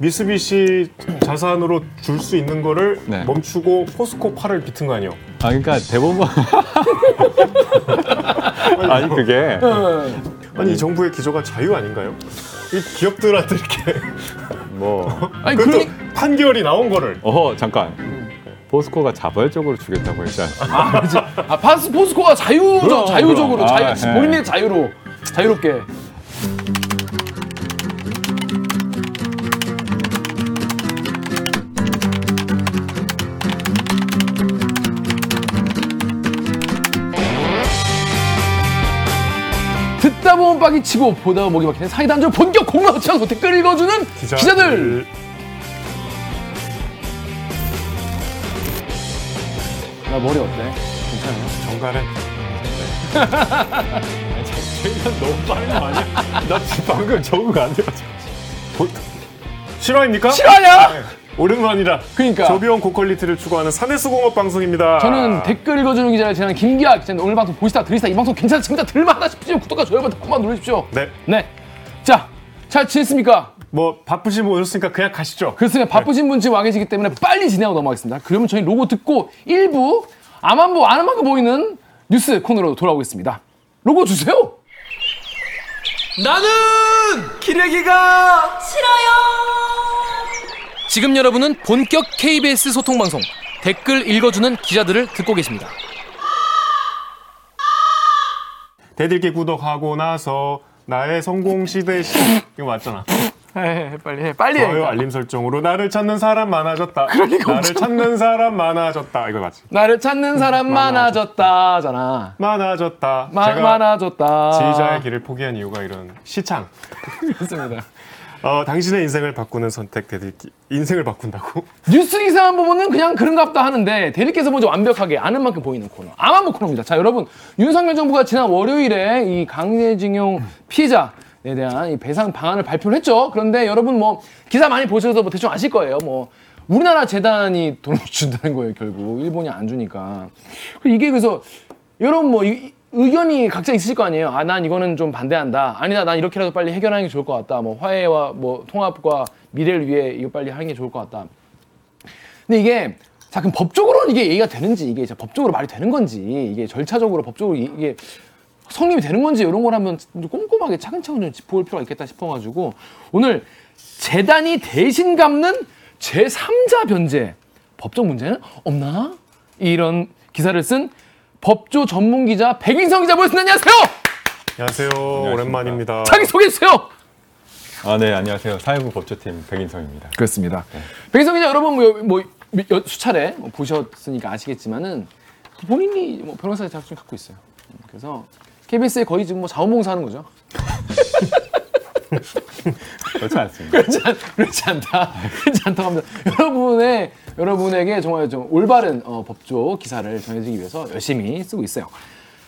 미쓰비시 자산으로 줄 수 있는 거를 네. 멈추고 포스코 팔을 비튼 거 아니에요? 아 그러니까 대법원 아니 그게 아니 이 정부의 기조가 자유 아닌가요? 이 기업들한테 이렇게 뭐 아니 그것도 그러니 판결이 나온 거를 어허 잠깐 포스코가 자발적으로 주겠다고 했지 않습니까? 아, 그렇지. 아 파스 포스코가 자유적 그럼, 자유적으로 그럼. 자유 아, 예. 본인의 자유로 자유롭게 빡이 치고 보다 목이 막히는 사이다 한줄 본격 공감 채워서 댓글 읽어주는 기자들. 나 머리 어때? 괜찮아요? 정갈은 너무 빠른 거 아니야? 나 지금 방금 적응 안 돼가지고 실화입니까? 싫어하냐? 오랜만이다. 그러니까. 저비용 고퀄리티를 추구하는 산해수공업 방송입니다. 저는 댓글 읽어주는 기자를 진행하는 김기아 기자님 오늘 방송 보시다 들으시다 이 방송 괜찮습니다 들만하다 싶으시면 구독과 좋아요 버튼 한번 눌러주십시오 네. 네. 자, 잘 지냈습니까? 뭐 바쁘신 분 오셨으니까 그냥 가시죠. 그렇습니다. 바쁘신 분 지금 와 계시기 때문에 빨리 진행하고 넘어가겠습니다. 그러면 저희 로고 듣고 일부 아만 보 아는 만큼 보이는 뉴스 코너로 돌아오겠습니다. 로고 주세요. 나는 기레기가 지금 여러분은 본격 KBS 소통 방송 댓글 읽어주는 기자들을 듣고 계십니다. 대들기 구독하고 나서 나의 성공 시대 시 이거 맞잖아. 해, 빨리 해, 빨리 좋아요 알림 설정으로 나를 찾는 사람 많아졌다. 나를 찾는 사람 많아졌다. 이거 맞지? 나를 찾는 사람 많아졌다잖아. 많아졌다. 마, 제가 많아졌다. 지휘자의 길을 포기한 이유가 이런 시창. 그렇습니다. 어, 당신의 인생을 바꾸는 선택 대들기. 인생을 바꾼다고? 뉴스 기사만 보면은 그냥 그런갑다 하는데 대리께서 먼저 완벽하게 아는 만큼 보이는 코너 아마모 코너입니다. 자 여러분 윤석열 정부가 지난 월요일에 이 강제징용 피해자에 대한 이 배상 방안을 발표를 했죠. 그런데 여러분 뭐 기사 많이 보셔서 뭐 대충 아실 거예요. 뭐 우리나라 재단이 돈을 준다는 거예요. 결국 일본이 안 주니까 이게 그래서 여러분 뭐 이- 의견이 각자 있으실 거 아니에요. 아, 난 이거는 좀 반대한다. 아니다, 난 이렇게라도 빨리 해결하는 게 좋을 것 같다. 뭐 화해와 뭐 통합과 미래를 위해 이거 빨리 하는 게 좋을 것 같다. 근데 이게 자 그럼 법적으로는 이게 얘기가 되는지 이게 진짜 법적으로 말이 되는 건지 이게 절차적으로 법적으로 이- 이게 성립이 되는 건지 이런 걸 한번 좀 꼼꼼하게 차근차근 좀 짚어볼 필요가 있겠다 싶어가지고 오늘 재단이 대신 갚는 제3자 변제 법적 문제는 없나 이런 기사를 쓴 법조 전문 기자 백인성 기자 모셨습니다. 안녕하세요. 안녕하세요. 오랜만입니다. 자기 소개해 주세요. 아 네 안녕하세요 사회부 법조팀 백인성입니다. 그렇습니다. 백인성 기자 여러분 뭐, 뭐 여- 수차례 뭐 보셨으니까 아시겠지만은 본인이 뭐 변호사 자격증 갖고 있어요. 그래서 KBS에 거의 지금 뭐 자원봉사하는 거죠. 그렇지 않습니다. 그렇지, 않, 그렇지 않다. 그렇지 않다고 합니다. 여러분의 여러분에게 정말 좀 올바른 어, 법조 기사를 전해드리기 위해서 열심히 쓰고 있어요.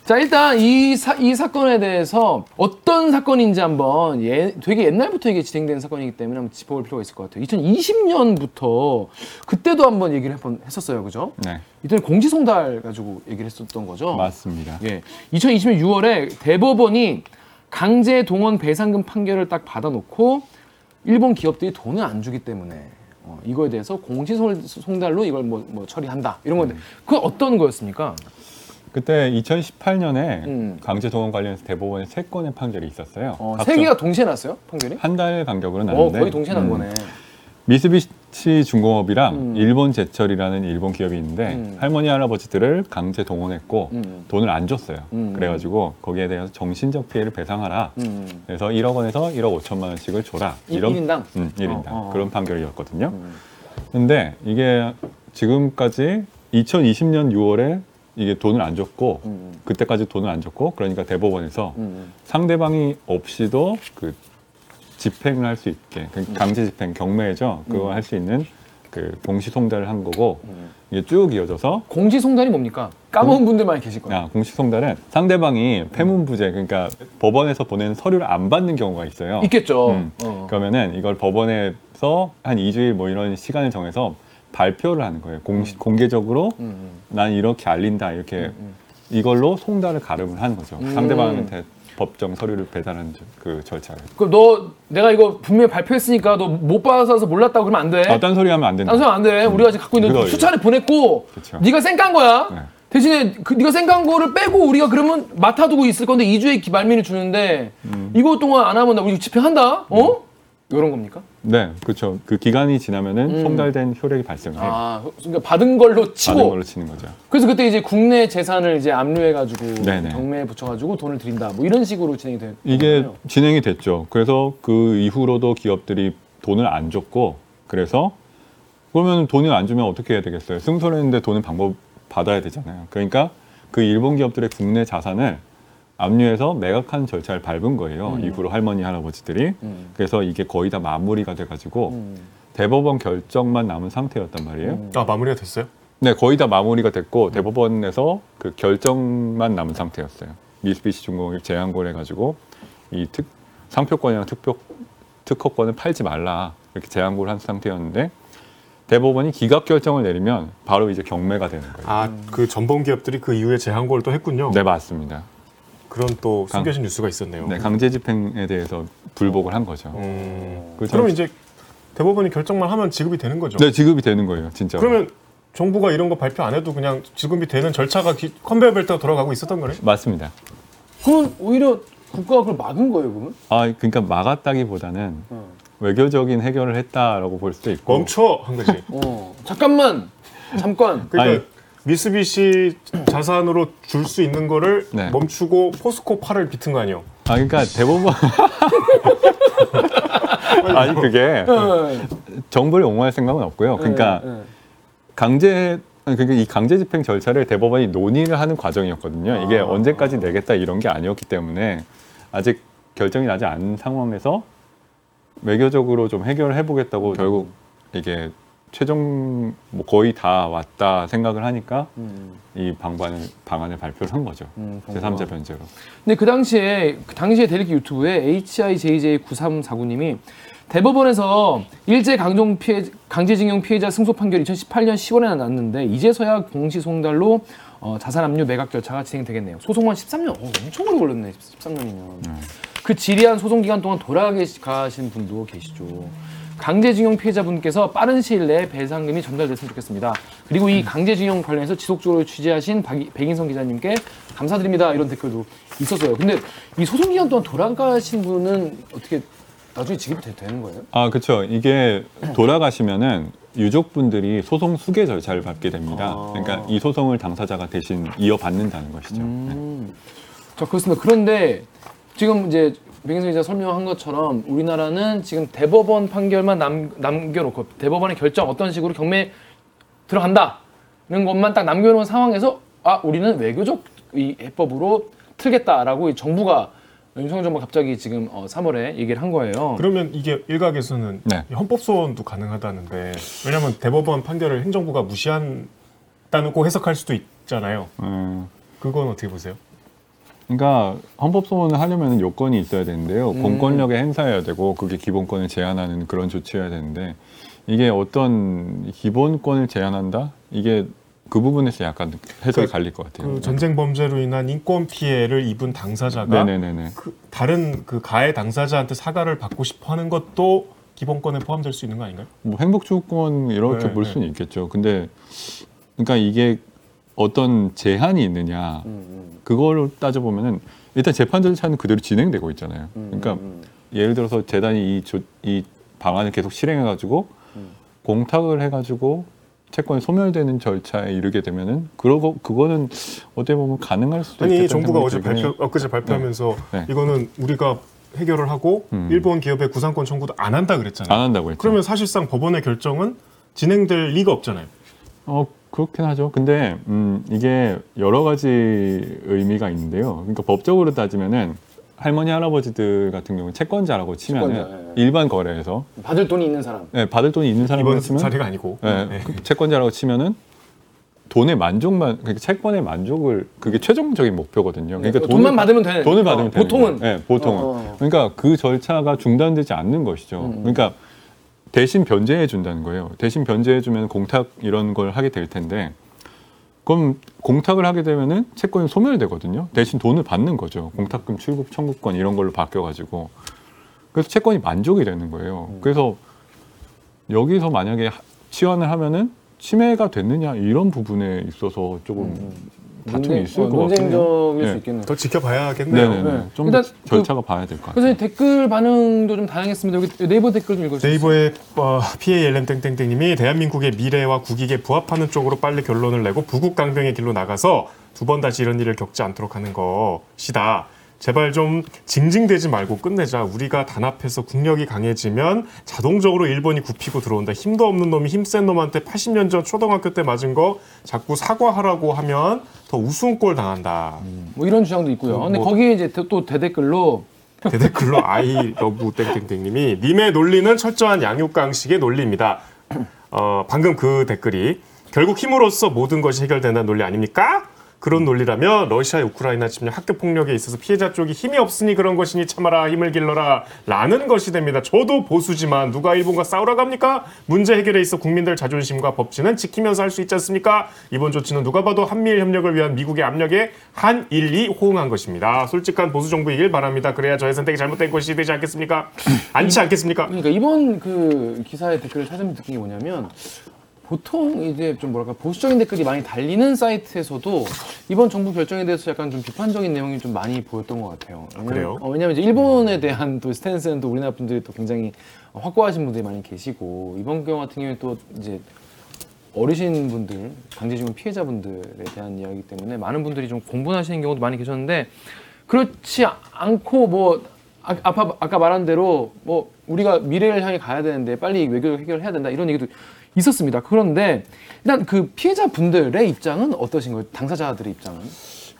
자 일단 이, 사, 이 사건에 대해서 어떤 사건인지 한번 예, 되게 옛날부터 이게 진행된 사건이기 때문에 한번 짚어볼 필요가 있을 것 같아요. 2020년부터 그때도 한번 얘기를 한번 했었어요, 그죠? 네 이때는 공지송달 가지고 얘기를 했었던 거죠. 맞습니다. 예, 2020년 6월에 대법원이 강제 동원 배상금 판결을 딱 받아놓고 일본 기업들이 돈을 안 주기 때문에 어, 이거에 대해서 공시송달로 이걸 뭐, 뭐 처리한다 이런 건데 그건 어떤 거였습니까? 그때 2018년에 음. 강제 동원 관련해서 대법원에 세 건의 판결이 있었어요. 어, 세 개가 동시에 났어요 판결이? 한 달 간격으로 어, 났는데 거의 동시에 난 음, 거네. 미쓰비시 중공업이랑 음. 일본 제철이라는 일본 기업이 있는데 음. 할머니 할아버지들을 강제 동원했고 음. 돈을 안 줬어요. 음. 그래가지고 거기에 대해서 정신적 피해를 배상하라. 음. 그래서 1억 원에서 1억 5천만 원씩을 줘라. 일- 일인당? 음, 1인당. 어, 어. 그런 판결이었거든요. 음. 근데 이게 지금까지 2020년 6월에 이게 돈을 안 줬고 음. 그때까지 돈을 안 줬고 그러니까 대법원에서 음. 상대방이 없이도 그 집행을 할 수 있게 그 음. 강제 집행 경매죠 그거 할 수 있는 그 공시송달을 한 거고 음. 이게 쭉 이어져서 공시송달이 뭡니까? 까먹은 분들 많이 계실 거예요. 아, 공시송달은 상대방이 폐문부재 그러니까 법원에서 보낸 서류를 안 받는 경우가 있어요. 있겠죠. 음. 어. 그러면은 이걸 법원에서 한 2주일 뭐 이런 시간을 정해서 발표를 하는 거예요. 공시, 공개적으로 음. 난 이렇게 알린다 이렇게 음. 이걸로 송달을 가름을 하는 거죠. 음. 상대방한테 법정 서류를 배달하는 저- 그 절차예요. 그럼 너 내가 이거 분명히 발표했으니까 너 못 받아서 몰랐다고 그러면 안 돼. 아, 딴 소리 하면 안 된다. 딴 소리 안 돼. 우리가 지금 갖고 있는 수차례 보냈고 그쵸. 네가 쌩깐 거야. 네. 대신에 그 네가 쌩깐 거를 빼고 우리가 그러면 맡아두고 있을 건데 2주의 말미를 주는데 음. 이거 동안 안 하면 나 우리 집행한다. 어? 이런 겁니까? 네, 그렇죠. 그 기간이 지나면은 음. 송달된 효력이 발생해요. 아, 그러니까 받은 걸로 치고. 받은 걸로 치는 거죠. 그래서 그때 이제 국내 재산을 이제 압류해 가지고 네네. 경매에 붙여 가지고 돈을 드린다. 뭐 이런 식으로 진행이 된 이게. 진행이 됐죠. 그래서 그 이후로도 기업들이 돈을 안 줬고 그래서 그러면 돈을 안 주면 어떻게 해야 되겠어요? 승소를 했는데 돈을 방법 받아야 되잖아요. 그러니까 그 일본 기업들의 국내 자산을 압류해서 매각한 절차를 밟은 거예요. 이후로 할머니 할아버지들이 음. 그래서 이게 거의 다 마무리가 돼가지고 음. 대법원 결정만 남은 상태였단 말이에요. 아 마무리가 됐어요? 네, 거의 다 마무리가 됐고 대법원에서 그 결정만 남은 상태였어요. 미쓰비시 중공업 재항고를 해가지고 이 특, 상표권이랑 특표 특허권을 팔지 말라 이렇게 재항고를 한 상태였는데 대법원이 기각 결정을 내리면 바로 이제 경매가 되는 거예요. 아 그 전범 기업들이 그 이후에 재항고를 또 했군요. 네, 맞습니다. 그런 또 강- 숨겨진 뉴스가 있었네요. 네, 강제 집행에 대해서 불복을 한 거죠. 음, 그렇죠. 그러면 이제 대법원이 결정만 하면 지급이 되는 거죠. 네, 지급이 되는 거예요, 진짜. 그러면 정부가 이런 거 발표 안 해도 그냥 지급이 되는 절차가 기- 컨베이어 벨트가 돌아가고 있었던 거네. 맞습니다. 그건 오히려 국가가 그걸 막은 거예요, 그러면? 아, 그러니까 막았다기보다는 어. 외교적인 해결을 했다라고 볼 수도 있고. 멈춰 한 거지. 어. 잠깐만, 잠깐. 그러니까 아니. 미쓰비시 자산으로 줄 수 있는 거를 네. 멈추고 포스코 팔을 비튼 거 아니에요? 아, 그러니까 대법원 아니 그게 어, 정부를 옹호할 생각은 없고요. 그러니까 예, 예. 강제 그러니까 이 강제 집행 절차를 대법원이 논의를 하는 과정이었거든요. 이게 아. 언제까지 내겠다 이런 게 아니었기 때문에 아직 결정이 나지 않은 상황에서 외교적으로 좀 해결을 해보겠다고 결국 이게 최종 뭐 거의 다 왔다 생각을 하니까 음, 이 방안을 방안을 발표를 한 거죠. 음, 제3자 변제로. 근데 그 당시에 그 당시에 데리키 유튜브에 HIJJ9349님이 대법원에서 일제 강종 피해 강제징용 피해자 승소 판결이 2018년 10월에 났는데 이제서야 공시 송달로 어, 자산 압류 매각 절차가 진행되겠네요. 소송만 13년. 어, 엄청 오래 걸렸네. 13년이면. 그 지리한 소송 기간 동안 돌아가신 분도 계시죠. 강제징용 피해자분께서 빠른 시일 내에 배상금이 전달됐으면 좋겠습니다. 그리고 이 강제징용 관련해서 지속적으로 취재하신 박, 백인성 기자님께 감사드립니다. 이런 댓글도 있었어요. 근데 이 소송 기간 동안 돌아가신 분은 어떻게 나중에 지급이 되- 되는 거예요? 아, 그렇죠. 이게 돌아가시면은 유족분들이 소송 수계 절차를 밟게 됩니다. 아. 그러니까 이 소송을 당사자가 대신 이어받는다는 것이죠. 네. 음. 자 그렇습니다. 그런데 지금 이제 백인성 기자 설명한 것처럼 우리나라는 지금 대법원 판결만 남, 남겨놓고 대법원의 결정 어떤 식으로 경매 들어간다는 것만 딱 남겨놓은 상황에서 아 우리는 외교적 이 해법으로 틀겠다라고 이 정부가 윤석열 정부가 갑자기 지금 어, 3월에 얘기를 한 거예요. 그러면 이게 일각에서는 네. 헌법 소원도 가능하다는데 왜냐하면 대법원 판결을 행정부가 무시한다고 해석할 수도 있잖아요. 음, 그건 어떻게 보세요? 그러니까 헌법 소원을 하려면 요건이 있어야 되는데요. 음. 공권력에 행사해야 되고 그게 기본권을 제한하는 그런 조치여야 되는데 이게 어떤 기본권을 제한한다? 이게 그 부분에서 약간 해석이 그- 갈릴 것 같아요. 그 전쟁 범죄로 인한 인권 피해를 입은 당사자가. 그 다른 그 가해 당사자한테 사과를 받고 싶어하는 것도 기본권에 포함될 수 있는 거 아닌가요? 뭐 행복 주권 이렇게 네, 볼 네. 수는 있겠죠. 근데 그러니까 이게 어떤 제한이 있느냐 음, 그걸 따져 보면은 일단 재판 절차는 그대로 진행되고 있잖아요. 음, 그러니까 음, 예를 들어서 재단이 이, 조, 이 방안을 계속 실행해가지고 음. 공탁을 해가지고 채권이 소멸되는 절차에 이르게 되면은 그러고 그거는 어떻게 보면 가능할 수도 아니 있겠다는 정부가 어제. 발표 엊그제 발표하면서 네. 이거는 우리가 해결을 하고 음. 일본 기업의 구상권 청구도 안 한다 그랬잖아요. 안 한다고 했죠. 그러면 사실상 법원의 결정은 진행될 리가 없잖아요. 어 그렇긴 하죠. 근데 음, 이게 여러 가지 의미가 있는데요. 그러니까 법적으로 따지면은 할머니 할아버지들 같은 경우는 채권자라고 치면은 채권자, 예, 예. 일반 거래에서 받을 돈이 있는 사람. 네, 받을 돈이 있는 사람으로 이번 치면 사례가 아니고. 네, 네. 그 채권자라고 치면은 돈의 만족만 그러니까 채권의 만족을 그게 최종적인 목표거든요. 그러니까 네, 돈만 받으면 되는. 돈을 받으면 어, 되는 보통은. 네, 보통은. 어, 어. 그러니까 그 절차가 중단되지 않는 것이죠. 음. 그러니까 대신 변제해 준다는 거예요. 대신 변제해 주면 공탁 이런 걸 하게 될 텐데 그럼 공탁을 하게 되면은 채권이 소멸되거든요. 대신 돈을 받는 거죠. 공탁금, 출국 청구권 이런 걸로 바뀌어 가지고 그래서 채권이 만족이 되는 거예요. 음. 그래서 여기서 만약에 하- 치환을 하면은 침해가 됐느냐 이런 부분에 있어서 조금 다툼이 논쟁- 있을 어, 것. 논쟁적일 네. 수 있겠네요. 더 지켜봐야겠네요. 네네네. 네. 좀 일단 절차가 봐야 될 것 같아요. 그래서 댓글 반응도 좀 다양했습니다. 여기 네이버 댓글 좀 읽어주세요. 네이버의 어, PALM 땡땡땡님이 대한민국의 미래와 국익에 부합하는 쪽으로 빨리 결론을 내고 부국 강병의 길로 나가서 두 번 다시 이런 일을 겪지 않도록 하는 것이다. 제발 좀 징징대지 말고 끝내자. 우리가 단합해서 국력이 강해지면 자동적으로 일본이 굽히고 들어온다. 힘도 없는 놈이 힘 센 놈한테 80년 전 초등학교 때 맞은 거 자꾸 사과하라고 하면 더 우스운 꼴 당한다. 뭐 이런 주장도 있고요. 뭐- 근데 뭐- 거기에 이제 또 대댓글로 대댓글로 I love 땡땡땡님이 님의 논리는 철저한 약육강식의 논리입니다. 어, 방금 그 댓글이 결국 힘으로써 모든 것이 해결된다는 논리 아닙니까? 그런 논리라면 러시아 우크라이나 침략 학교 폭력에 있어서 피해자 쪽이 힘이 없으니 그런 것이니 참아라 힘을 길러라 라는 것이 됩니다. 저도 보수지만 누가 일본과 싸우러 갑니까? 문제 해결에 있어 국민들 자존심과 법치는 지키면서 할 수 있지 않습니까? 이번 조치는 누가 봐도 한미일 협력을 위한 미국의 압력에 한일이 호응한 것입니다. 솔직한 보수 정부이길 바랍니다. 그래야 저의 선택이 잘못된 것이 되지 않겠습니까? 않지 않겠습니까? 그러니까 이번 그 기사의 댓글을 찾으면 느낀 게 뭐냐면 보통 이제 좀 뭐랄까 보수적인 댓글이 많이 달리는 사이트에서도 이번 정부 결정에 대해서 약간 좀 비판적인 내용이 좀 많이 보였던 것 같아요. 왜냐면, 그래요? 어, 왜냐면 이제 일본에 대한 또 스탠스는 또 우리나라 분들이 또 굉장히 확고하신 분들이 많이 계시고 이번 경우 같은 경우에 또 이제 어르신 분들, 강제징용 피해자분들에 대한 이야기 때문에 많은 분들이 좀 공분하시는 경우도 많이 계셨는데 그렇지 않고 뭐 아, 아까 말한 대로 뭐 우리가 미래를 향해 가야 되는데 빨리 외교적 해결을 해야 된다 이런 얘기도 있었습니다. 그런데 일단 그 피해자분들의 입장은 어떠신 거예요? 당사자들의 입장은?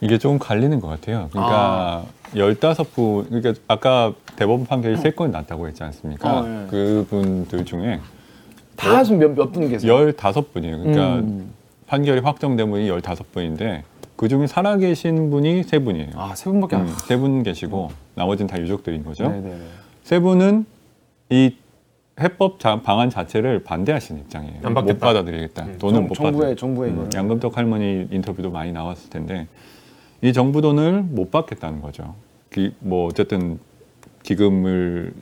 이게 조금 갈리는 것 같아요. 그러니까 열다섯 분 그러니까 아까 대법원 판결이 세 건이 났다고 했지 않습니까? 어, 예. 그분들 중에 다 지금 몇, 몇분 계세요? 열다섯 분이에요. 그러니까 음. 판결이 확정된 분이 열다섯 분인데 그 중에 살아계신 분이 세 분이에요. 아, 세 분밖에 안세분 계시고 나머지는 다 유족들인 거죠. 네네네. 세 분은 이 해법 자- 방안 자체를 반대하시는 입장이에요. 안 받겠다. 못 받아들이겠다. 음. 돈은 못 정부의 받아. 정부의 이거를. 양금덕 할머니 인터뷰도 많이 나왔을 텐데 이 정부 돈을 못 받겠다는 거죠. 기, 뭐 어쨌든 기금을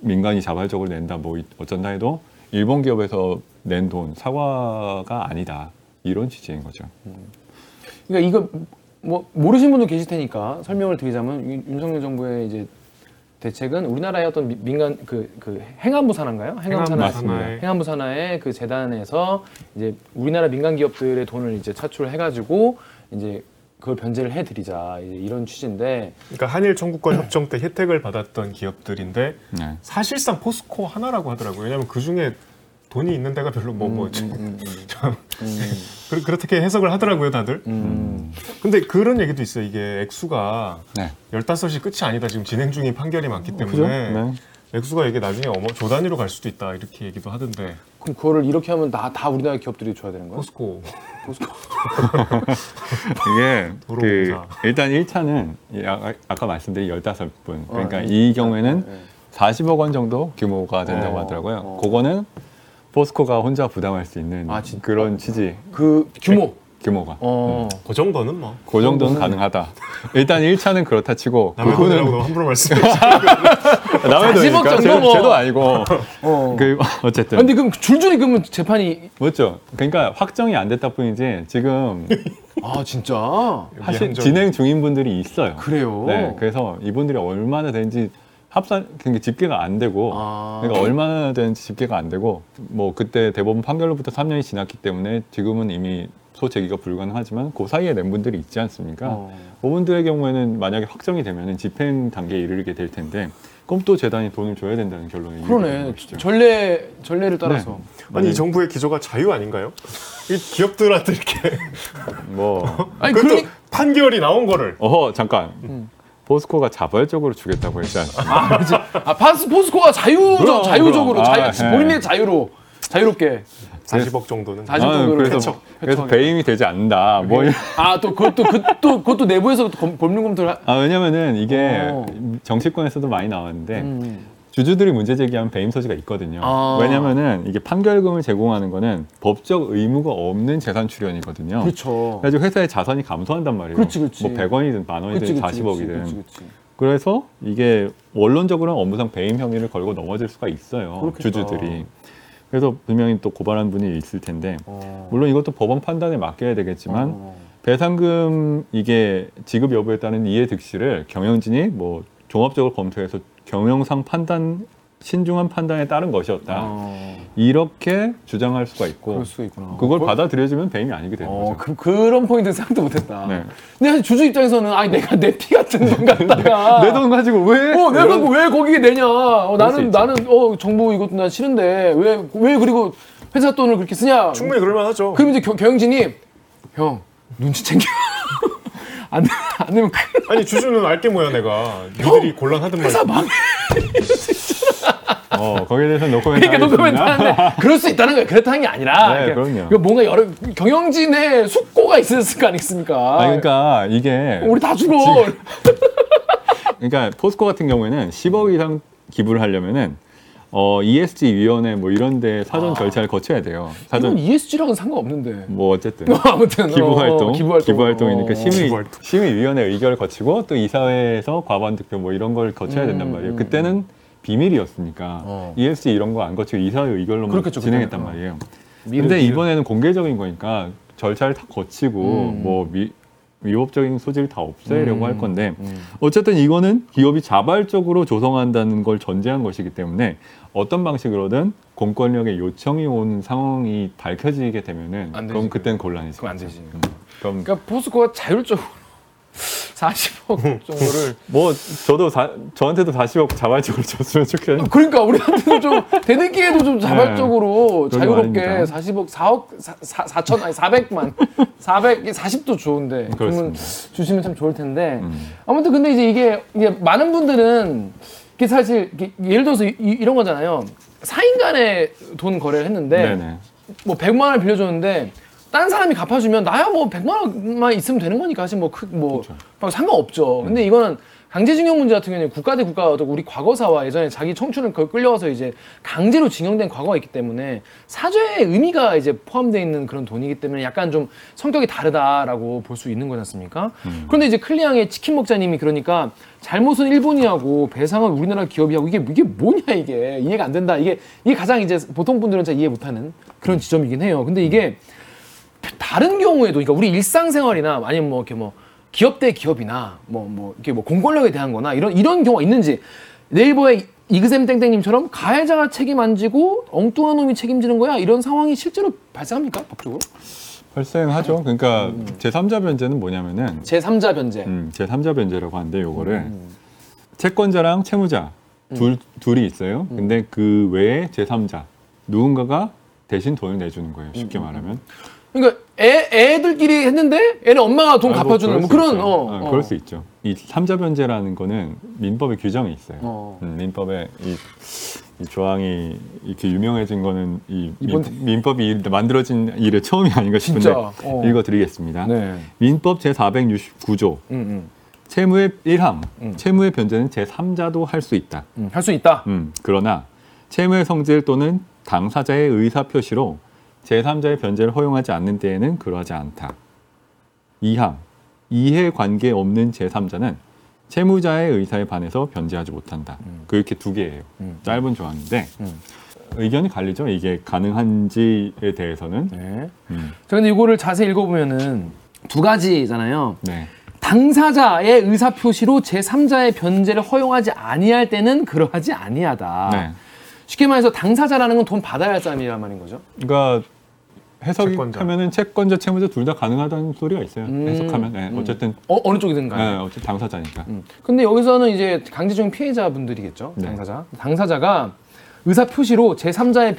민간이 자발적으로 낸다 뭐 이- 어쩐다 해도 일본 기업에서 낸 돈 사과가 아니다 이런 취지인 거죠. 그러니까 이거 뭐 모르시는 분도 계실 테니까 설명을 드리자면 윤- 윤석열 정부의 이제 대책은 우리나라의 어떤 미- 민간 그, 그 행안부 산하인가요? 행안부 산하 맞습니다. 행안부 산하의 그 재단에서 이제 우리나라 민간 기업들의 돈을 이제 차출해가지고 이제 그걸 변제를 해드리자 이제 이런 취지인데 그러니까 한일 청구권 협정 때 혜택을 받았던 기업들인데 네. 사실상 포스코 하나라고 하더라고요. 왜냐하면 그 중에 돈이 있는 데가 별로 뭐 뭐. 음, 참 그- 그렇게 해석을 하더라고요, 다들. 음. 근데 그런 얘기도 있어요. 이게 액수가 네. 15이 끝이 아니다. 지금 진행 중인 판결이 많기? 때문에 네. 액수가 이게 나중에 어머 조 단위로 갈 수도 있다. 이렇게 얘기도 하던데. 그럼 그거를 이렇게 하면 다, 다 우리나라 기업들이 줘야 되는 거야? 포스코 이게 도로 그 공사. 일단 1차는 아까 말씀드린 15분 그러니까 어, 네. 이 경우에는 네. 40억 원 정도 규모가 된다고 어, 하더라고요. 어. 그거는 포스코가 혼자 부담할 수 있는 아, 진짜? 그런 취지 그 규모. 규모가 어. 그 정도는 뭐 그 정도는 가능하다. 일단 1차는 그렇다 치고 남의 돈이라고 너무 함부로 말씀해. 남의 40억 돈이니까 정도 제- 뭐. 제 도 아니고 어. 그 어쨌든 근데 그럼 줄줄이 그러면 재판이 맞죠. 그러니까 확정이 안 됐다 뿐이지 지금 아 진짜 사실. 진행 중인 분들이 있어요. 그래요? 네, 그래서 이분들이 얼마나 되는지 합산 그러니까 집계가 안 되고 아. 그러니까 얼마나 되는지 집계가 안 되고 뭐 그때 대법원 판결로부터 3년이 지났기 때문에 지금은 이미 소재기가 불가능하지만 그 사이에 낸 분들이 있지 않습니까? 어. 그분들의 경우에는 만약에 확정이 되면 집행 단계에 이르게 될 텐데 그럼 또 재단이 돈을 줘야 된다는 결론이 그러네. 전례 전례를 따라서 아니 이 정부의 기조가 자유 아닌가요? 이 기업들한테 이렇게 뭐 아니 그러니 판결이 나온 거를 어허 잠깐 포스코가 자발적으로 주겠다고 했지 않습니까? 아, 그렇지. 아 파스 포스코가 자유적 그럼, 자유적으로 그럼. 자유 아, 예. 본인의 자유로 자유롭게 40억 정도는 40억 아, 정도를 그래서 회청- 그래서. 배임이 되지 않는다. 뭐 아또 그것도 그또 그것도 내부에서 검- 법률 검토를 하... 아 왜냐면은 이게 어. 정치권에서도 많이 나왔는데 음. 주주들이 문제 제기하면 배임 소지가 있거든요. 아. 왜냐면은 이게 판결금을 제공하는 거는 법적 의무가 없는 재산 출연이거든요. 그렇죠. 그래서 회사의 자산이 감소한단 말이에요. 그렇지, 그렇지. 뭐 100원이든 만 원이든 그치, 그치, 40억이든. 그치, 그치, 그치. 그래서 이게 원론적으로는 업무상 배임 혐의를 걸고 넘어질 수가 있어요. 그렇겠다. 주주들이. 그래서 분명히 또 고발한 분이 있을 텐데 어. 물론 이것도 법원 판단에 맡겨야 되겠지만 어. 배상금 이게 지급 여부에 따른 이해 득실을 경영진이 뭐 종합적으로 검토해서 경영상 판단 신중한 판단에 따른 것이었다. 어. 이렇게 주장할 수가 있고 그럴 수 있구나. 그걸 받아들여지면 배임이 아니게 되는 어, 거죠. 그, 그런 포인트 생각도 못했다. 네. 근데 사실 주주 입장에서는 아니 내가 내 피 같은 돈 갖다가 내 돈 가지고 왜? 어, 내가 왜 거기에 내냐? 어, 그럴 수 나는 있죠. 나는 어 정부 이것도 난 싫은데 왜 왜 그리고 회사 돈을 그렇게 쓰냐? 충분히 그럴만하죠. 그럼 이제 겨, 경영진이 형 눈치 챙겨. 안, 되- 안 되면 큰일 아니 주주는 알게 뭐야 내가. 니들이 곤란하든 말이야. 회사 망해. 어, 거기에 대해서 노코멘트 그러니까 노코멘트 하는데 그럴 수 있다는 거예요. 그렇다는 게 아니라. 네, 그럼요. 이거 뭔가 여러 경영진의 숙고가 있었을 거 아니겠습니까? 아, 그러니까 이게 우리 다 죽어. 그러니까 포스코 같은 경우에는 10억 이상 기부를 하려면은 어, ESG 위원회 뭐 이런 데 사전 절차를 거쳐야 돼요. 이건 사전 ESG랑은 상관없는데. 뭐 어쨌든 아무튼 기부 어, 활동, 기부 활동. 기부 활동이니까 어. 심의 기부 활동. 심의 위원회 의결을 거치고 또 이사회에서 과반 득표 뭐 이런 걸 거쳐야 된단 말이에요. 그때는 비밀이었으니까 어. ESG 이런 거 안 거치고 이사회 의결로만 그렇겠죠, 진행했단 그때는. 어. 말이에요. 미르, 근데 미르. 이번에는 공개적인 거니까 절차를 다 거치고 음. 뭐 미, 위법적인 소지를 다 없애려고 음. 할 건데 음. 어쨌든 이거는 기업이 자발적으로 조성한다는 걸 전제한 것이기 때문에 어떤 방식으로든 공권력의 요청이 온 상황이 밝혀지게 되면은 그럼 그때는 곤란이죠. 그건 안 되지. 그럼 그러니까 포스코가 자율적으로 40억 정도를 뭐 저도 사- 저한테도 40억 자발적으로 줬으면 좋겠는데 그러니까 우리한테도 좀 대들기에도 좀 자발적으로 그건 자유롭게 아닙니다. 40억 4억 4, 4천 아니 400만 400 40도 좋은데 그러면. 주시면 참 좋을 텐데 음. 아무튼 근데 이제 이게 이게 많은 분들은 이게 사실 예를 들어서 이, 런 거잖아요 사인 간에 돈 거래를 했는데 네네. 뭐 100만 원을 빌려줬는데 딴 사람이 갚아주면 나야 뭐 100만 원만 있으면 되는 거니까 사실 뭐 크뭐 상관없죠. 근데 이거는 강제징용 문제 같은 경우는 국가 대 국가 어떤 우리 과거사와 예전에 자기 청춘을 거- 끌려와서 이제 강제로 징용된 과거가 있기 때문에 사죄의 의미가 이제 포함되어 있는 그런 돈이기 때문에 약간 좀 성격이 다르다라고 볼 수 있는 거지 않습니까? 그런데 이제 클리앙의 치킨 먹자님이 그러니까 잘못은 일본이 하고 배상은 우리나라 기업이 하고 이게 이게 뭐냐 이게 이해가 안 된다. 이게 이게 가장 이제 보통 분들은 잘 이해 못하는 그런 지점이긴 해요. 근데 이게 다른 경우에도 그러니까 우리 일상생활이나 아니면 뭐 이렇게 뭐 기업 대 기업이나 뭐뭐 이렇게 뭐 공권력에 대한 거나 이런 이런 경우가 있는지 네이버의 이그샘 땡땡님처럼 가해자가 책임 안 지고 엉뚱한 놈이 책임지는 거야 이런 상황이 실제로 발생합니까 법적으로? 발생하죠. 그러니까 음. 제3자 변제는 뭐냐면은 제3자 변제. 음, 제3자 변제라고 하는데 요거를 채권자랑 채무자 둘, 둘이 있어요. 근데 그 외에 제3자 누군가가 대신 돈을 내주는 거예요. 쉽게 말하면. 그러니까 애 애들끼리 했는데 애는 엄마가 돈 아, 뭐 갚아주는 뭐 그럴 수 그런. 어, 아, 어. 그럴 수 있죠. 이 삼자 변제라는 거는 민법에 규정이 있어요. 어. 음, 민법에 이, 이 조항이 이렇게 유명해진 거는 이 이번- 민, 법이 만들어진 일의 처음이 아닌가 싶은데 진짜, 어. 읽어드리겠습니다. 네. 민법 제 469조 음, 음, 채무의 1항 음. 채무의 변제는 제 3자도 할 수 있다. 음, 할 수 있다. 음, 그러나 채무의 성질 또는 당사자의 의사 표시로 제3자의 변제를 허용하지 않는 데에는 그러하지 않다. 2항 이해 관계 없는 제3자는 채무자의 의사에 반해서 변제하지 못한다. 그렇게 두 개예요. 음. 짧은 조항인데 음. 의견이 갈리죠. 이게 가능한지에 대해서는. 네. 음, 자 근데 이거를 자세히 읽어보면은 두 가지잖아요. 네. 당사자의 의사 표시로 제3자의 변제를 허용하지 아니할 때는 그러하지 아니하다. 네. 쉽게 말해서 당사자라는 건 돈 받아야 할 사람이란 말인 거죠. 그러니까 해석이 채권자. 하면은 채권자, 채무자 둘 다 가능하다는 소리가 있어요. 음. 해석하면 네, 어쨌든 어, 어느 쪽이든 간에. 네, 어쨌든 당사자니까. 음. 근데 여기서는 이제 강제징용 피해자분들이겠죠. 네. 당사자. 당사자가 의사 표시로 제 3자의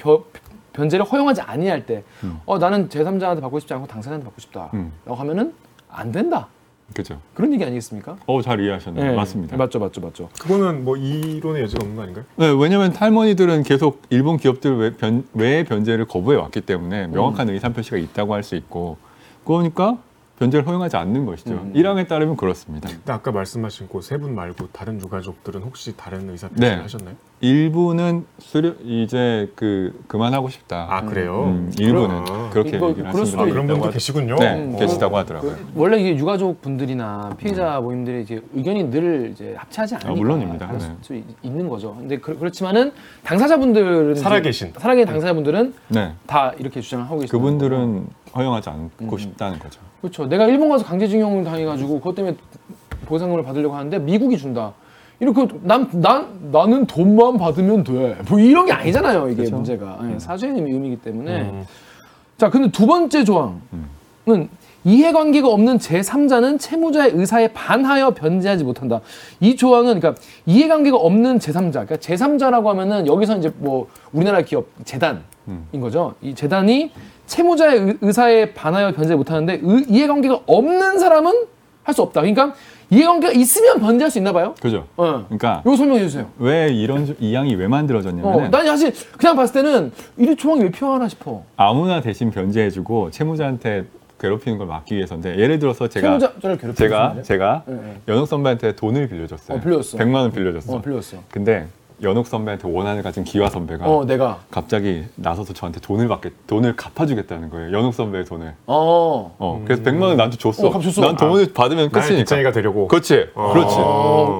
변제를 허용하지 아니할 때, 음. 어 나는 제 3자한테 받고 싶지 않고 당사자한테 받고 싶다라고 음. 하면은 안 된다. 그죠. 그런 얘기 아니겠습니까? 어, 잘 이해하셨네요. 네. 맞습니다. 맞죠, 맞죠, 맞죠. 그거는 뭐 이론의 여지가 없는 거 아닌가요? 네, 왜냐하면 탈머니들은 계속 일본 기업들 외, 변, 외의 변제를 거부해 왔기 때문에 명확한 의사 표시가 있다고 할 수 있고 그러니까 변제를 허용하지 않는 것이죠. 음. 1항에 따르면 그렇습니다. 근데 아까 말씀하신 그 세 분 말고 다른 유가족들은 혹시 다른 의사 네. 표시를 하셨나요? 일부는 수료 이제 그 그만하고 싶다. 아 그래요? 음, 일부는 아. 그렇게 이거 얘기를 그럴 하시는 수도 아, 그런 분도. 계시군요. 네, 음, 계시다고 그- 하더라고요. 원래 이게 유가족 분들이나 피해자 모임들의 이제 의견이 늘 이제 합치하지 않으니까 아, 물론입니다. 네. 수 있- 있는 거죠. 근데 그, 렇지만은 당사자분들은 살아계신. 살아계신 당사자분들은 네, 다 이렇게 주장을 하고 계시죠. 그분들은 허용하지 않고 음. 싶다는 거죠. 그렇죠. 내가 일본 가서 강제징용을 당해가지고 그것 때문에 보상금을 받으려고 하는데 미국이 준다. 이렇게 난, 난 나는 돈만 받으면 돼. 뭐 이런 게 아니잖아요. 이게 그렇죠. 문제가 예, 사죄의 의미이기 때문에. 음. 자, 근데 두 번째 조항은 이해관계가 없는 제3자는 채무자의 의사에 반하여 변제하지 못한다. 이 조항은 그러니까 이해관계가 없는 제3자, 그러니까 제3자라고 하면은 여기서 이제 뭐 우리나라 기업 재단 인 거죠. 이 재단이 채무자의 의- 의사에 반하여 변제 못하는데 의- 이해관계가 없는 사람은 할 수 없다. 그러니까 이해관계가 있으면 변제할 수 있나 봐요. 그죠? 어. 그러니까 이거 설명해 주세요. 왜 이런 조- 이 양이 왜 어, 만들어졌냐면 난 사실 그냥 봤을 때는 이 조항이 왜 필요하나 싶어. 아무나 대신 변제해주고 채무자한테 괴롭히는 걸 막기 위해서인데 예를 들어서 제가 채무자를 괴롭히는 제가? 제가 네, 네. 연옥 선배한테 돈을 빌려줬어요. 어, 빌려줬어. 100만 원 빌려줬어. 어, 빌렸어. 근데 연옥 선배한테 원한을 가진 기화 선배가 어, 내가. 갑자기 나서서 저한테 돈을 받게 돈을 갚아주겠다는 거예요. 연옥 선배의 돈을. 어. 어, 그래서 100만 원 나한테 줬어. 어, 갚 줬어. 난 돈을 받으면 나의 끝이니까. 빚쟁이가 되려고. 그렇지. 어. 그렇지.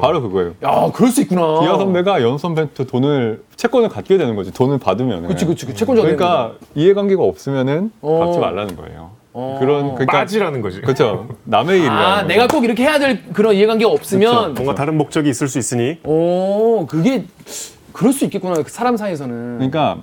바로 그거예요. 야, 그럴 수 있구나. 기화 선배가 연옥 선배한테 돈을 채권을 갖게 되는 거지. 돈을 받으면. 그치, 그치. 그 채권자가 그러니까 이해관계가 없으면은 어. 갚지 말라는 거예요. 어. 그런 그러니까 빠지라는 거지. 그렇죠. 남의 일이야. 아, 내가 꼭 이렇게 해야 될 그런 이해관계가 없으면 뭔가 다른 목적이 있을 수 있으니 오, 그게 그럴 수 있겠구나. 그 사람 사이에서는. 그러니까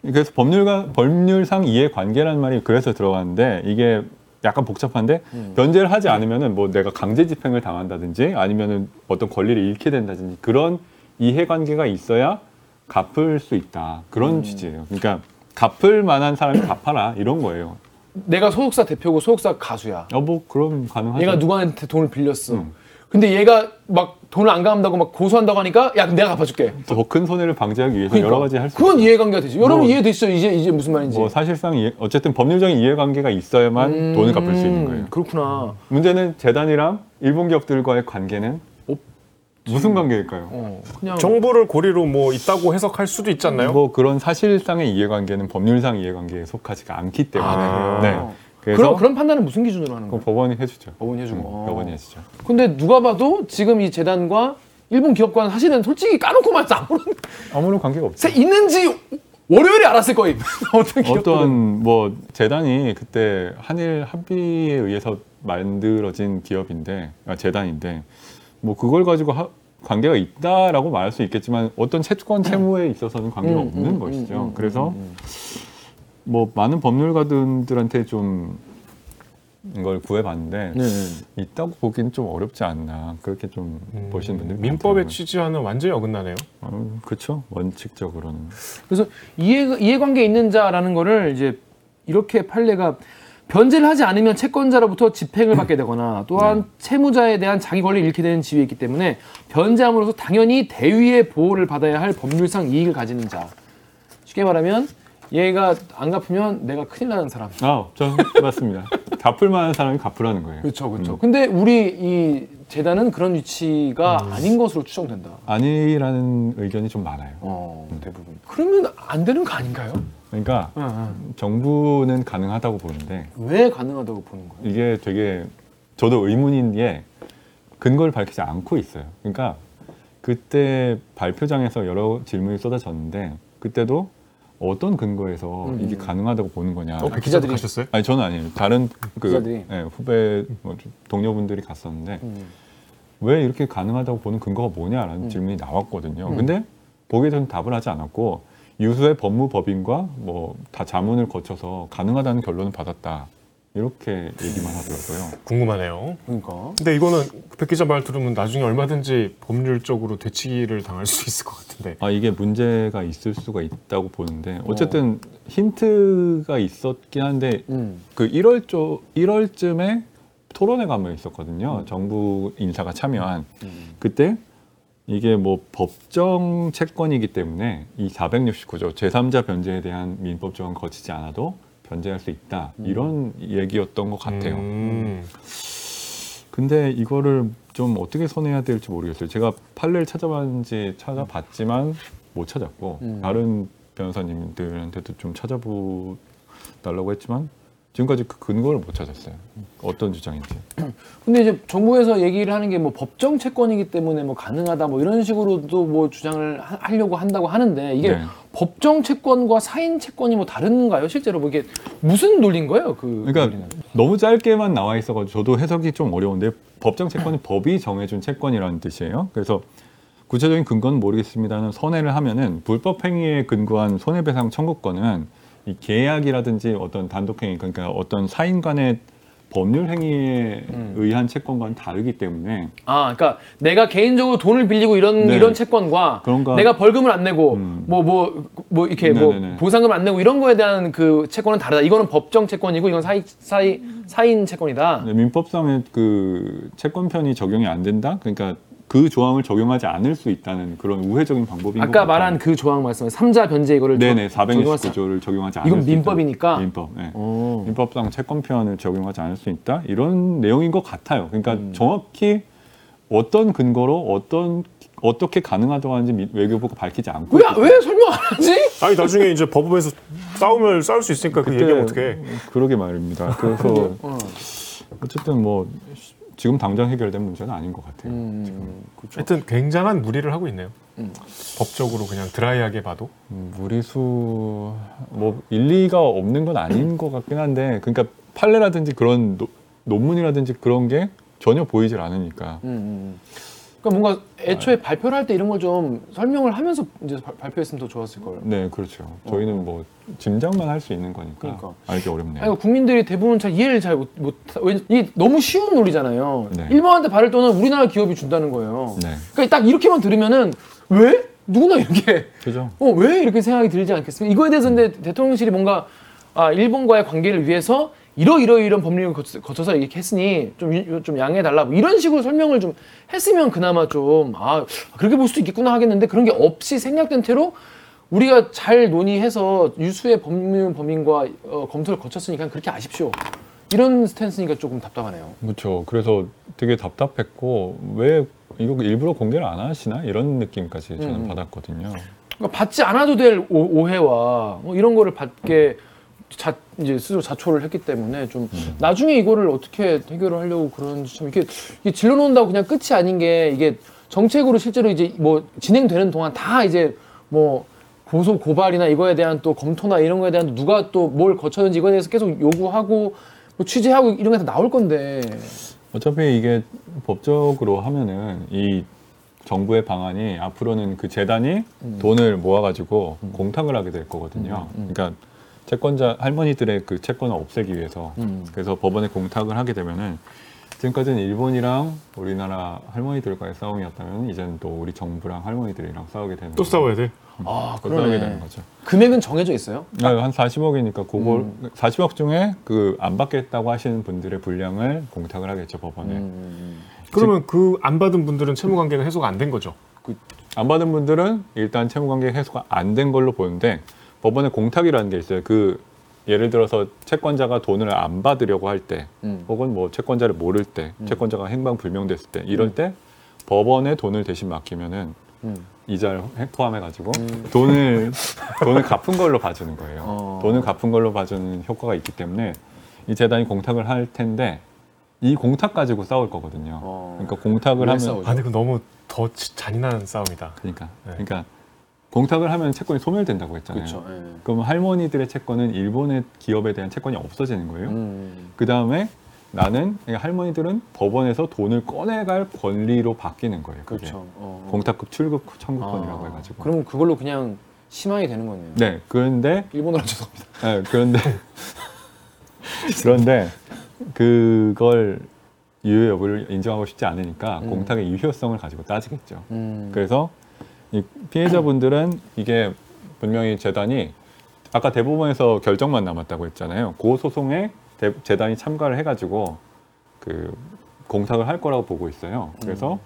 그래서 법률과 법률상 이해 관계라는 말이 그래서 들어갔는데 이게 약간 복잡한데 변제를 하지 않으면은 뭐 내가 강제 집행을 당한다든지 아니면은 어떤 권리를 잃게 된다든지 그런 이해 관계가 있어야 갚을 수 있다 그런 취지예요. 그러니까 갚을 만한 사람이 갚아라 이런 거예요. 내가 소속사 대표고 소속사 가수야. 어 뭐 그럼 가능하죠. 얘가 누구한테 돈을 빌렸어. 음. 근데 얘가 막 돈을 안 갚는다고 막 고소한다고 하니까 야, 그럼 내가 갚아줄게. 더 큰 손해를 방지하기 위해서 그러니까. 여러 가지 할 수. 그건 이해관계가 되지. 여러분 뭐- 이해되시죠? 이제 이제 무슨 말인지. 뭐 사실상 이해- 어쨌든 법률적인 이해관계가 있어야만 음, 돈을 갚을 수 있는 거예요. 그렇구나. 문제는 재단이랑 일본 기업들과의 관계는 무슨 관계일까요? 어, 그냥 정보를 고리로 뭐 있다고 해석할 수도 있지 않나요? 뭐 그런 사실상의 이해관계는 법률상 이해관계에 속하지가 않기 때문에 아, 네. 그래서 그럼 그런 판단은 무슨 기준으로 하는 거예요? 법원이 해주죠. 법원이 해주고. 음, 어. 법원이 해주죠. 근데 누가 봐도 지금 이 재단과 일본 기업과는 사실은 솔직히 까놓고 말해서 아무런 아무런 관계가 없죠. 세- 있는지 월요일에 알았을 거임. 어떤. 어떤 뭐 재단이 그때 한일 합의에 의해서 만들어진 기업인데 아, 재단인데 뭐 그걸 가지고 하- 관계가 있다라고 말할 수 있겠지만 어떤 채권 채무에 있어서는 관계가 음, 없는 음, 것이죠. 음, 음, 그래서 음, 음. 뭐 많은 법률가들한테 좀 이걸 구해봤는데 네. 있다고 보기는 좀 어렵지 않나 그렇게 좀 음, 보시는 분들 민법의 취지와는 완전히 어긋나네요. 어, 그렇죠 원칙적으로는 그래서 이해 이해관계 있는 자라는 거를 이제 이렇게 판례가 변제를 하지 않으면 채권자로부터 집행을 받게 되거나 또한 네. 채무자에 대한 자기 권리를 잃게 되는 지위에 있기 때문에 변제함으로써 당연히 대위의 보호를 받아야 할 법률상 이익을 가지는 자. 쉽게 말하면 얘가 안 갚으면 내가 큰일 나는 사람. 아, 전 맞습니다. 갚을 만한 사람이 갚으라는 거예요. 그렇죠, 그렇죠. 근데 우리 이 재단은 그런 위치가 아닌 것으로 추정된다. 아니라는 의견이 좀 많아요. 어, 대부분. 그러면 안 되는 거 아닌가요? 그러니까 정부는 가능하다고 보는데 왜 가능하다고 보는 거예요? 이게 되게 저도 의문인 게 근거를 밝히지 않고 있어요. 그러니까 그때 발표장에서 여러 질문이 쏟아졌는데 그때도 어떤 근거에서 음. 이게 가능하다고 보는 거냐. 어, 기자들이- 기자들 가셨어요? 아니 저는 아니에요. 다른 그 기자들이? 예, 후배 뭐 동료분들이 갔었는데 음. 왜 이렇게 가능하다고 보는 근거가 뭐냐라는 음. 질문이 나왔거든요. 음. 근데 거기에 대해서는 답을 하지 않았고 유수의 법무법인과 뭐 다 자문을 거쳐서 가능하다는 결론을 받았다. 이렇게 얘기만 하더라고요. 궁금하네요. 그러니까. 근데 이거는 백 기자 말 들으면 나중에 얼마든지 법률적으로 되치기를 당할 수 있을 것 같은데. 아 이게 문제가 있을 수가 있다고 보는데 어쨌든 힌트가 있었긴 한데 음. 그 1월 초 1월쯤에 토론회가 한번 있었거든요. 정부 인사가 참여한 음. 그때 이게 뭐 법정 채권이기 때문에 이 469조 제3자 변제에 대한 민법 조항 거치지 않아도 변제할 수 있다 이런 얘기였던 것 같아요. 음. 근데 이거를 좀 어떻게 선회해야 될지 모르겠어요. 제가 판례를 찾아봤는지 찾아봤지만 못 찾았고 음. 다른 변호사님들한테도 좀 찾아보 달라고 했지만 지금까지 그 근거를 못 찾았어요. 어떤 주장인지. 근데 이제 정부에서 얘기를 하는 게 뭐 법정 채권이기 때문에 뭐 가능하다 뭐 이런 식으로도 뭐 주장을 하- 하려고 한다고 하는데 이게 네. 법정 채권과 사인 채권이 뭐 다른가요? 실제로 뭐 이게 무슨 논리인 거예요? 그 그러니까 논리는? 너무 짧게만 나와 있어가지고 저도 해석이 좀 어려운데 법정 채권은 법이 정해준 채권이라는 뜻이에요. 그래서 구체적인 근거는 모르겠습니다는 선회를 하면은 불법 행위에 근거한 손해배상 청구권은 이 계약이라든지 어떤 단독 행위 그러니까 어떤 사인 간의 법률 행위에 음. 의한 채권과는 다르기 때문에 아, 그러니까 내가 개인적으로 돈을 빌리고 이런 네. 이런 채권과 그런가- 내가 벌금을 안 내고 음. 뭐뭐뭐 이렇게 뭐 네네네. 보상금을 안 내고 이런 거에 대한 그 채권은 다르다. 이거는 법정 채권이고 이건 사이 사이 사인 채권이다. 네, 민법상의 그 채권편이 적용이 안 된다. 그러니까 그 조항을 적용하지 않을 수 있다는 그런 우회적인 방법인 것 아까. 말한 그 조항 말씀 삼자 변제 이거를 네네 적- 적용할 수- 429조를 적용하지 않을 이건 수 있다. 민법이니까? 민법. 네. 어. 민법상 채권편을 적용하지 않을 수 있다 이런 내용인 것 같아요. 그러니까 음. 정확히 어떤 근거로 어떤 어떻게 가능하다고 하는지 미- 외교부가 밝히지 않고 왜, 왜 설명 안 하지? 아니 나중에 이제 법원에서 싸움을 싸울 수 있으니까 그 얘기하면 어떡해. 그러게 말입니다. 그래서 어. 어쨌든 뭐 지금 당장 해결된 문제는 아닌 것 같아요. 음, 그렇죠. 하여튼 굉장한 무리를 하고 있네요. 음. 법적으로 그냥 드라이하게 봐도. 음, 무리수 뭐 일리가 없는 건 아닌 것 같긴 한데 그러니까 판례라든지 그런 노- 논문이라든지 그런 게 전혀 보이질 않으니까 음, 음. 그러니까 뭔가 애초에 발표를 할 때 이런 걸 좀 설명을 하면서 이제 발- 발표했으면 더 좋았을 걸. 네 그렇죠 저희는 뭐 짐작만 할 수 있는 거니까 그러니까. 알기 어렵네요 아니, 국민들이 대부분 잘 이해를 잘 못, 못, 왜, 이 너무 쉬운 논리잖아요. 네. 일본한테 받을 돈은 우리나라 기업이 준다는 거예요. 네 그러니까 딱 이렇게만 들으면은 왜? 누구나 이렇게 그죠 어, 왜 이렇게 생각이 들지 않겠습니까? 이거에 대해서 근데 대통령실이 뭔가 아, 일본과의 관계를 위해서 이러이러 이런 법률을 거쳐- 이렇게 했으니 좀, 유- 좀 양해해달라 뭐 이런 식으로 설명을 좀 했으면 그나마 좀 아, 그렇게 볼 수도 있겠구나 하겠는데 그런 게 없이 생략된 채로 우리가 잘 논의해서 유수의 법률 범인과 어, 검토를 거쳤으니까 그렇게 아십시오. 이런 스탠스니까 조금 답답하네요. 그렇죠 그래서 되게 답답했고 왜 이거 일부러 공개를 안 하시나 이런 느낌까지 저는 음. 받았거든요 그러니까 받지 않아도 될 오, 오해와 뭐 이런 거를 받게 자, 이제 스스로 자초를 했기 때문에 좀 음. 나중에 이거를 어떻게 해결을 하려고 그러는지 참 이게, 이게 질러놓는다고 그냥 끝이 아닌 게 이게 정책으로 실제로 이제 뭐 진행되는 동안 다 이제 뭐 고소 고발이나 이거에 대한 또 검토나 이런 거에 대한 누가 또 뭘 거쳤는지 이거에 대해서 계속 요구하고 뭐 취재하고 이런 게 다 나올 건데 어차피 이게 법적으로 하면은 이 정부의 방안이 앞으로는 그 재단이 음. 돈을 모아가지고 공탁을 하게 될 거거든요. 음, 음. 그러니까 채권자 할머니들의 그 채권을 없애기 위해서 음. 그래서 법원에 공탁을 하게 되면은 지금까지는 일본이랑 우리나라 할머니들과의 싸움이었다면 이제는 또 우리 정부랑 할머니들이랑 싸우게 되는 또 거죠. 싸워야 돼. 아 또 싸우게 되는 거죠. 금액은 정해져 있어요? 네, 한 40억이니까 그걸 음. 40억 중에 그 안 받겠다고 하시는 분들의 분량을 공탁을 하겠죠 법원에. 음. 그러면 그 안 받은 분들은 채무 관계는 해소가 안 된 거죠. 안 받은 분들은 일단 채무 관계 해소가 안 된 걸로 보는데 법원에 공탁이라는 게 있어요. 그 예를 들어서 채권자가 돈을 안 받으려고 할 때, 음. 혹은 뭐 채권자를 모를 때, 채권자가 행방 불명됐을 때, 이럴 때 법원에 돈을 대신 맡기면은 음. 이자를 포함해가지고 돈을 돈을 갚은 걸로 봐주는 거예요. 어. 돈을 갚은 걸로 봐주는 효과가 있기 때문에 이 재단이 공탁을 할 텐데 이 공탁 가지고 싸울 거거든요. 어. 그러니까 공탁을 왜 하면 싸우죠? 아니 그 너무 더 치- 잔인한 싸움이다. 그러니까 네. 그러니까 공탁을 하면 채권이 소멸된다고 했잖아요. 그렇죠. 예. 그럼 할머니들의 채권은 일본의 기업에 대한 채권이 없어지는 거예요. 음. 그 다음에 나는 할머니들은 법원에서 돈을 꺼내갈 권리로 바뀌는 거예요. 그게. 그렇죠. 어. 공탁급 출급 청구권이라고 아, 해가지고. 그럼 그걸로 그냥 희망이 되는 거네요. 네, 그런데 일본어로 죄송합니다. 네, 그런데 그런데 그걸 유효 여부를 인정하고 싶지 않으니까 음. 공탁의 유효성을 가지고 따지겠죠. 음. 그래서 이 피해자분들은 이게 분명히 재단이 아까 대법원에서 결정만 남았다고 했잖아요. 그 소송에 대- 재단이 참가를 해가지고 그 공탁을 할 거라고 보고 있어요. 그래서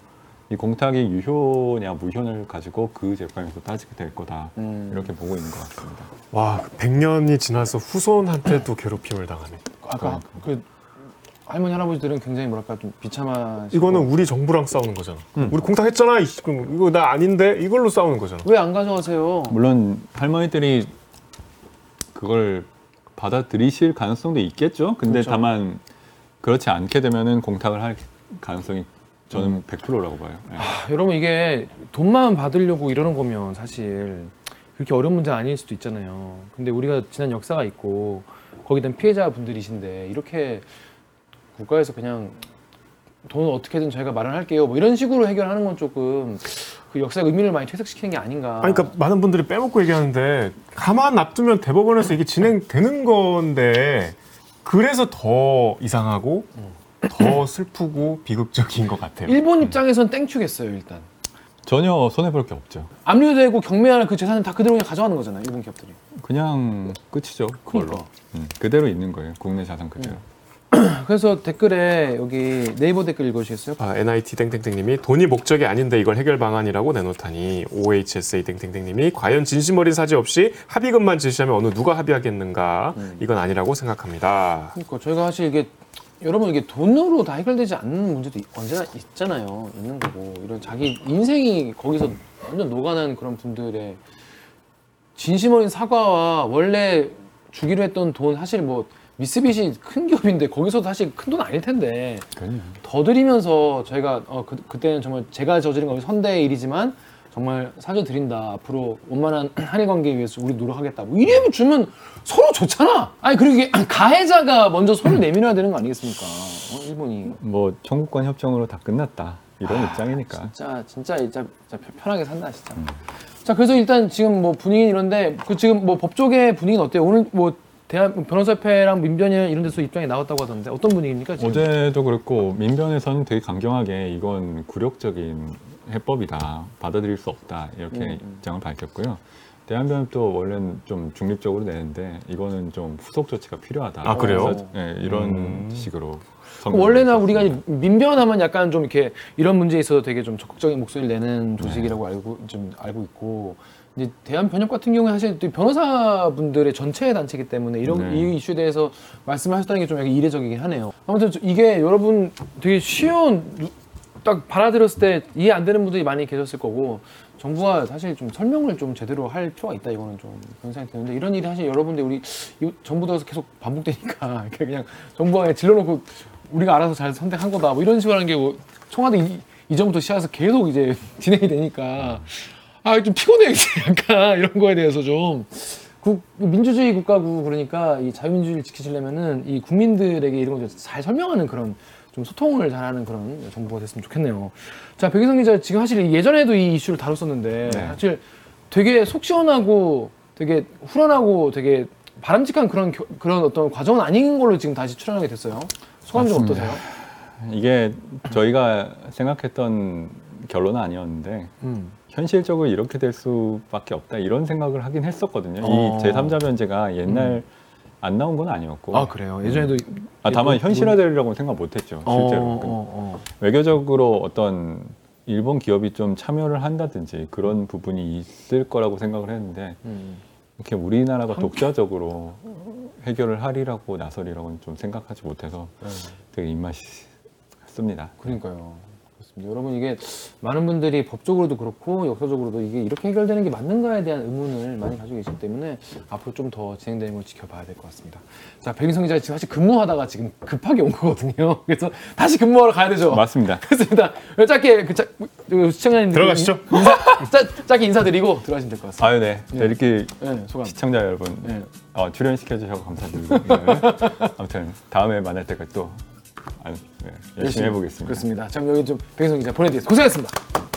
이 공탁이 유효냐 무효냐를 가지고 그 재판에서 따지게 될 거다 음. 이렇게 보고 있는 것 같습니다. 와 100년이 지나서 후손한테도 괴롭힘을 당하네. 아까 그 할머니 할아버지들은 굉장히 뭐랄까 좀 비참하시고 이거는 우리 정부랑 싸우는 거잖아. 우리 공탁했잖아. 이씨, 그럼 이거 나 아닌데 이걸로 싸우는 거잖아. 왜안 가져가세요? 물론 할머니들이 그걸 받아들이실 가능성도 있겠죠. 근데 그렇죠. 다만 그렇지 않게 되면은 공탁을 할 가능성이 저는 100%라고 봐요. 예. 아, 여러분 이게 돈만 받으려고 이러는 거면 사실 그렇게 어려운 문제는 아닐 수도 있잖아요. 근데 우리가 지난 역사가 있고 거기에 대한 피해자 분들이신데 이렇게 국가에서 그냥 돈을 어떻게든 저희가 마련할게요. 뭐 이런 식으로 해결하는 건 조금 그 역사의 의미를 많이 퇴색시키는 게 아닌가. 아니, 그러니까 많은 분들이 빼먹고 얘기하는데 가만 놔두면 대법원에서 이게 진행되는 건데 그래서 더 이상하고 더 슬프고 비극적인 것 같아요. 일본 입장에선 땡큐겠어요 일단. 전혀 손해 볼 게 없죠. 압류되고 경매하는 그 재산을 다 그대로 그냥 가져가는 거잖아요 일본 기업들이. 그냥 끝이죠. 그걸로. 그러니까. 음, 그대로 있는 거예요. 국내 자산 그대로. 그래서 댓글에 여기 네이버 댓글 읽어주시겠어요? 아, NIT 땡땡땡님이 돈이 목적이 아닌데 이걸 해결 방안이라고 내놓다니 OHSA 땡땡땡님이 과연 진심 어린 사지 없이 합의금만 제시하면 어느 누가 합의하겠는가 이건 아니라고 생각합니다. 그러니까 저희가 사실 이게 여러분 이게 돈으로 다 해결되지 않는 문제도 이- 언제나 있잖아요. 있는 거고 이런 자기 인생이 거기서 완전 녹아난 그런 분들의 진심 어린 사과와 원래 주기로 했던 돈 사실 뭐 미쓰비시 큰 기업인데 거기서도 사실 큰 돈 아닐 텐데 그럼요. 더 드리면서 저희가 어, 그, 그때는 정말 제가 저지른 건 선대의 일이지만 정말 사죄 드린다. 앞으로 원만한 한일 관계에 위해서 우리 노력하겠다. 뭐 이래면 주면 서로 좋잖아. 아니 그리고 이게 가해자가 먼저 손을 내밀어야 되는 거 아니겠습니까? 어, 일본이. 뭐 청구권 협정으로 다 끝났다. 이런 입장이니까. 진짜 진짜 진짜, 진짜 편하게 산다 진짜. 자 그래서 일단 지금 뭐 분위기는 이런데 그 지금 뭐 법조계 분위기는 어때요? 오늘 뭐 대한 변호사협회랑 민변인 이런 데서 입장이 나왔다고 하던데 어떤 분위기입니까 지금? 어제도 그렇고 민변에서는 되게 강경하게 이건 굴욕적인 해법이다 받아들일 수 없다 이렇게 음, 음. 입장을 밝혔고요. 대한변협도 원래는 좀 중립적으로 내는데 이거는 좀 후속 조치가 필요하다. 아, 그래요? 네, 이런 음. 식으로 원래나 우리가 이 민변하면 약간 좀 이렇게 이런 문제에 있어서 되게 좀 적극적인 목소리를 내는 조직이라고 알고 좀 알고 있고 이제 대한 변협 같은 경우에 사실 또 변호사분들의 전체 단체이기 때문에 이런 네. 이 이슈에 대해서 말씀하셨다는 게 좀 약간 이례적이긴 하네요. 아무튼 저- 이게 여러분 되게 쉬운 딱 받아들였을 때 이해 안 되는 분들이 많이 계셨을 거고 정부가 사실 좀 설명을 좀 제대로 할 필요가 있다 이거는 좀 그런 생각이 드는데 이런 일이 사실 여러분들 우리 이 정부 들어서 계속 반복되니까 그냥 정부가 그냥 질러놓고 우리가 알아서 잘 선택한 거다 뭐 이런 식으로 하는 게 뭐 청와대 이, 이전부터 시작해서 계속 이제 진행이 되니까 아 좀 피곤해 약간 이런 거에 대해서 좀 국, 민주주의 국가고 그러니까 이 자유민주주의를 지키시려면은 이 국민들에게 이런 걸 잘 설명하는 그런 좀 소통을 잘하는 그런 정부가 됐으면 좋겠네요. 자 백희성 기자 지금 사실 예전에도 이 이슈를 다뤘었는데 네. 사실 되게 속 시원하고 되게 후련하고 되게 바람직한 그런 겨- 그런 어떤 과정은 아닌 걸로 지금 다시 출연하게 됐어요. 소감 좀 맞습니다. 어떠세요? 이게 저희가 생각했던 결론은 아니었는데 음. 현실적으로 이렇게 될 수밖에 없다 이런 생각을 하긴 했었거든요. 어. 이 제3자 변제가 옛날 안 나온 건 아니었고 아 그래요. 예전에도 아, 다만 예, 현실화되리라고 생각 못했죠. 실제로 어, 어, 어. 외교적으로 어떤 일본 기업이 좀 참여를 한다든지 그런 부분이 있을 거라고 생각을 했는데 음. 이렇게 우리나라가 독자적으로 해결을 하리라고 나서리라고는 좀 생각하지 못해서 네. 되게 입맛이 씁니다. 그러니까요. 그렇습니다. 여러분 이게 많은 분들이 법적으로도 그렇고 역사적으로도 이게 이렇게 해결되는 게 맞는가에 대한 의문을 많이 가지고 계시기 때문에 앞으로 좀 더 진행되는 걸 지켜봐야 될 것 같습니다. 자 백인성 기자 지금 사실 근무하다가 지금 급하게 온 거거든요. 그래서 다시 근무하러 가야 되죠. 맞습니다. 그렇습니다. 짧게 그, 짜, 그 시청자님들 들어가시죠. 인사, 짜, 짧게 인사드리고 들어가시면 될 것 같습니다. 아유 네. 네. 이렇게 네. 시청자 여러분 네. 어, 출연시켜 주셔서 감사드리고 네. 아무튼 다음에 만날 때까지 또 아, 네, 열심히 해보겠습니다. 그렇습니다. 자, 그럼 여기 좀 백인성 기자 보내드리겠습니다. 고생하셨습니다.